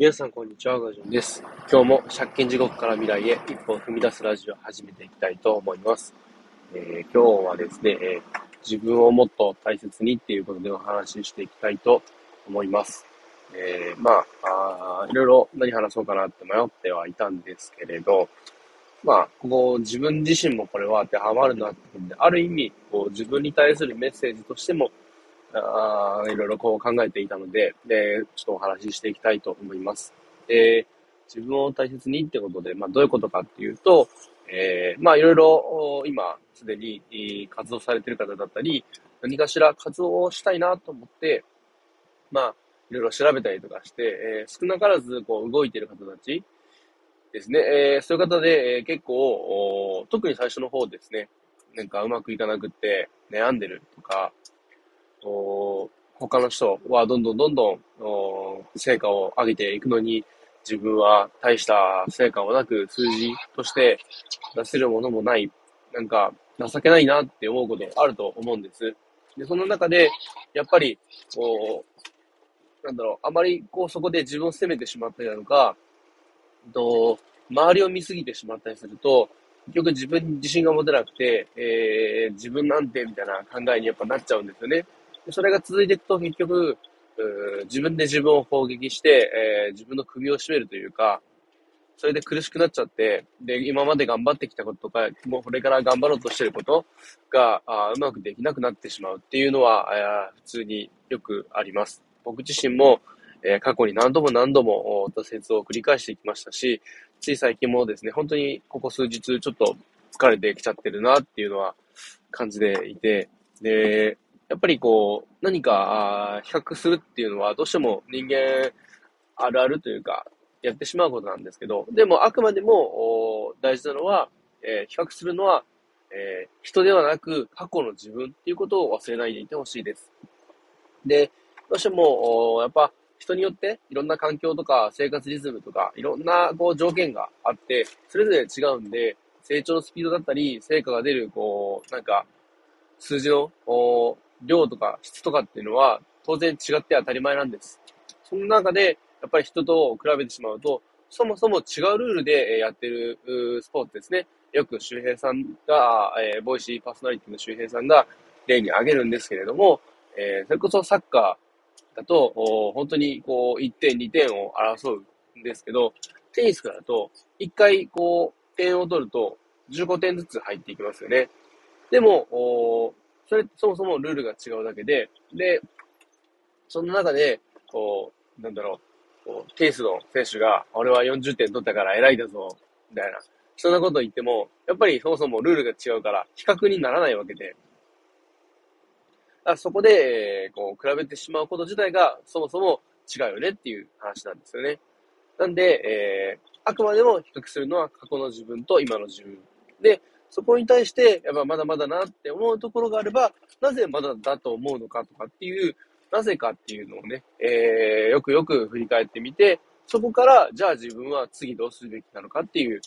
皆さん、こんにちは。ガジョンです。今日も借金地獄から未来へ一歩踏み出すラジオを始めていきたいと思います。えー、今日はですね、えー、自分をもっと大切にっていうことでお話ししていきたいと思います。えー、まああ、いろいろ何話そうかなって迷ってはいたんですけれど、まあ、ここ自分自身もこれは当てはまるなってことで、ある意味、こう自分に対するメッセージとしてもあいろいろこう考えていたので、で、ちょっとお話ししていきたいと思います。で、自分を大切にってことで、まあどういうことかっていうと、えー、まあいろいろ今すでに活動されている方だったり、何かしら活動をしたいなと思って、まあいろいろ調べたりとかして、えー、少なからずこう動いている方たちですね、えー、そういう方で、えー、結構、特に最初の方ですね、なんかうまくいかなくって悩んでるとか、他の人はどんどんどんどん成果を上げていくのに、自分は大した成果もなく数字として出せるものもない、なんか情けないなって思うことあると思うんです。で、その中で、やっぱり、こう、なんだろう、あまりこうそこで自分を責めてしまったりだとか、と周りを見すぎてしまったりすると、結局自分に自信が持てなくて、えー、自分なんてみたいな考えにやっぱなっちゃうんですよね。それが続いていくと結局、自分で自分を攻撃して、えー、自分の首を絞めるというか、それで苦しくなっちゃって、で、今まで頑張ってきたこととか、もうこれから頑張ろうとしてることが、あうまくできなくなってしまうっていうのは、普通によくあります。僕自身も、えー、過去に何度も何度も挫折を繰り返してきましたし、つい最近もですね、本当にここ数日ちょっと疲れてきちゃってるなっていうのは感じていて、で、やっぱりこう、何か比較するっていうのはどうしても人間あるあるというか、やってしまうことなんですけど、でもあくまでも大事なのは、えー、比較するのは、えー、人ではなく過去の自分っていうことを忘れないでいてほしいです。で、どうしても、やっぱ人によっていろんな環境とか生活リズムとかいろんなこう条件があって、それぞれ違うんで、成長のスピードだったり、成果が出る、こう、なんか、数字の量とか質とかっていうのは当然違って当たり前なんです。その中で、やっぱり人と比べてしまうと、そもそも違うルールでやってるスポーツですね。よく周平さんが、えー、ボイシーパーソナリティの周平さんが例に挙げるんですけれども、えー、それこそサッカーだと、本当にこう1点、2点を争うんですけど、テニスだと1回こう点を取ると15点ずつ入っていきますよね。でも、それ、そもそもルールが違うだけで、で、その中で、こう、なんだろう、こう、ケースの選手が、俺は40点取ったから偉いだぞ、みたいな。そんなこと言っても、やっぱりそもそもルールが違うから、比較にならないわけで。あそこで、こう、比べてしまうこと自体が、そもそも違うよねっていう話なんですよね。なんで、えー、あくまでも比較するのは過去の自分と今の自分。で、そこに対して、やっぱまだまだなって思うところがあれば、なぜまだだと思うのかとかっていう、なぜかっていうのをね、えー、よくよく振り返ってみて、そこから、じゃあ自分は次どうするべきなのかっていう、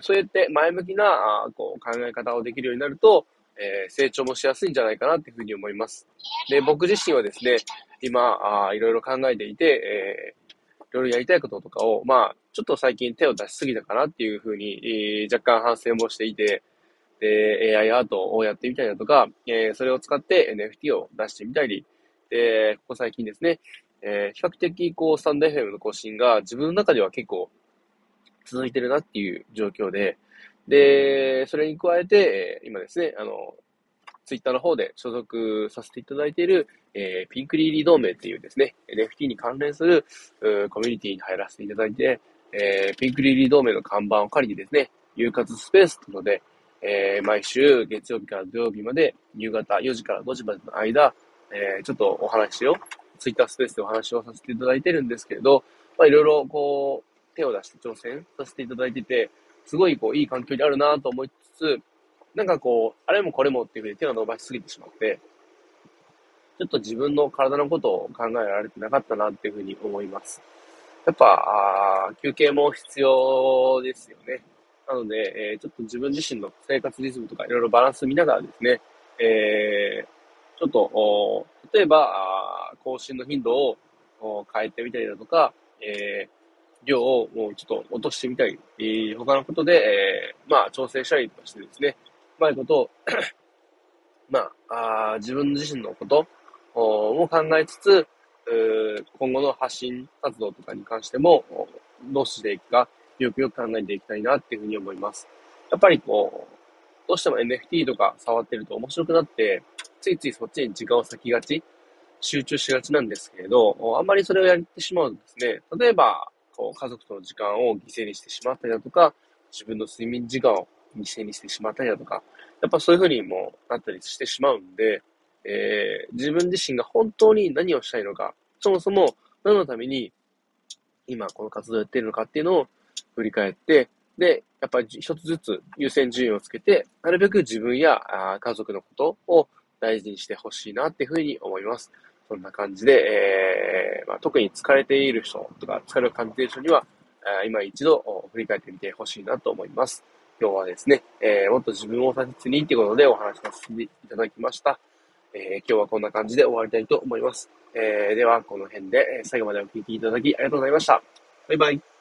そうやって前向きなあこう考え方をできるようになると、えー、成長もしやすいんじゃないかなっていうふうに思います。で、僕自身はですね、今、あいろいろ考えていて、えーいろいろやりたいこととかを、まあ、ちょっと最近手を出しすぎたかなっていうふうに、えー、若干反省もしていて、で、AI アートをやってみたりだとか、えー、それを使って NFT を出してみたり、で、ここ最近ですね、えー、比較的こう、スタンド FM の更新が自分の中では結構続いてるなっていう状況で、で、それに加えて、今ですね、あの、ツイッターの方で所属させていただいている、えー、ピンクリリー同盟っていうですね、NFT に関連するコミュニティに入らせていただいて、えー、ピンクリリー同盟の看板を借りてですね、夕活スペースというので、えー、毎週月曜日から土曜日まで夕方4時から5時までの間、えー、ちょっとお話を、ツイッタースペースでお話をさせていただいてるんですけれど、まあいろいろこう、手を出して挑戦させていただいてて、すごいこう、いい環境にあるなと思いつつ、なんかこう、あれもこれもっていうふうに手を伸ばしすぎてしまって、ちょっと自分の体のことを考えられてなかったなっていうふうに思います。やっぱ、休憩も必要ですよね。なので、えー、ちょっと自分自身の生活リズムとかいろいろバランス見ながらですね、えー、ちょっと、お例えば、更新の頻度を変えてみたりだとか、えー、量をもうちょっと落としてみたり、えー、他のことで、えー、まあ、調整したりとかしてですね、うまいことを まあ、あ自分自身のことも考えつつ、今後の発信活動とかに関しても、どうしていくか、よくよく考えていきたいなっていうふうに思います。やっぱりこう、どうしても NFT とか触ってると面白くなって、ついついそっちに時間を割きがち、集中しがちなんですけれど、あんまりそれをやってしまうとですね、例えば、こう家族との時間を犠牲にしてしまったりだとか、自分の睡眠時間を犠牲にしてしまったりだとか、やっぱそういうふうにもなったりしてしまうんで、えー、自分自身が本当に何をしたいのか、そもそも何のために今この活動をやっているのかっていうのを振り返って、で、やっぱり一つずつ優先順位をつけて、なるべく自分や家族のことを大事にしてほしいなっていうふうに思います。そんな感じで、えーまあ、特に疲れている人とか疲れを感じている人には、今一度振り返ってみてほしいなと思います。今日はですね、えー、もっと自分を大切にということでお話しさせていただきました。えー、今日はこんな感じで終わりたいと思います。えー、では、この辺で最後までお聴きいただきありがとうございました。バイバイ。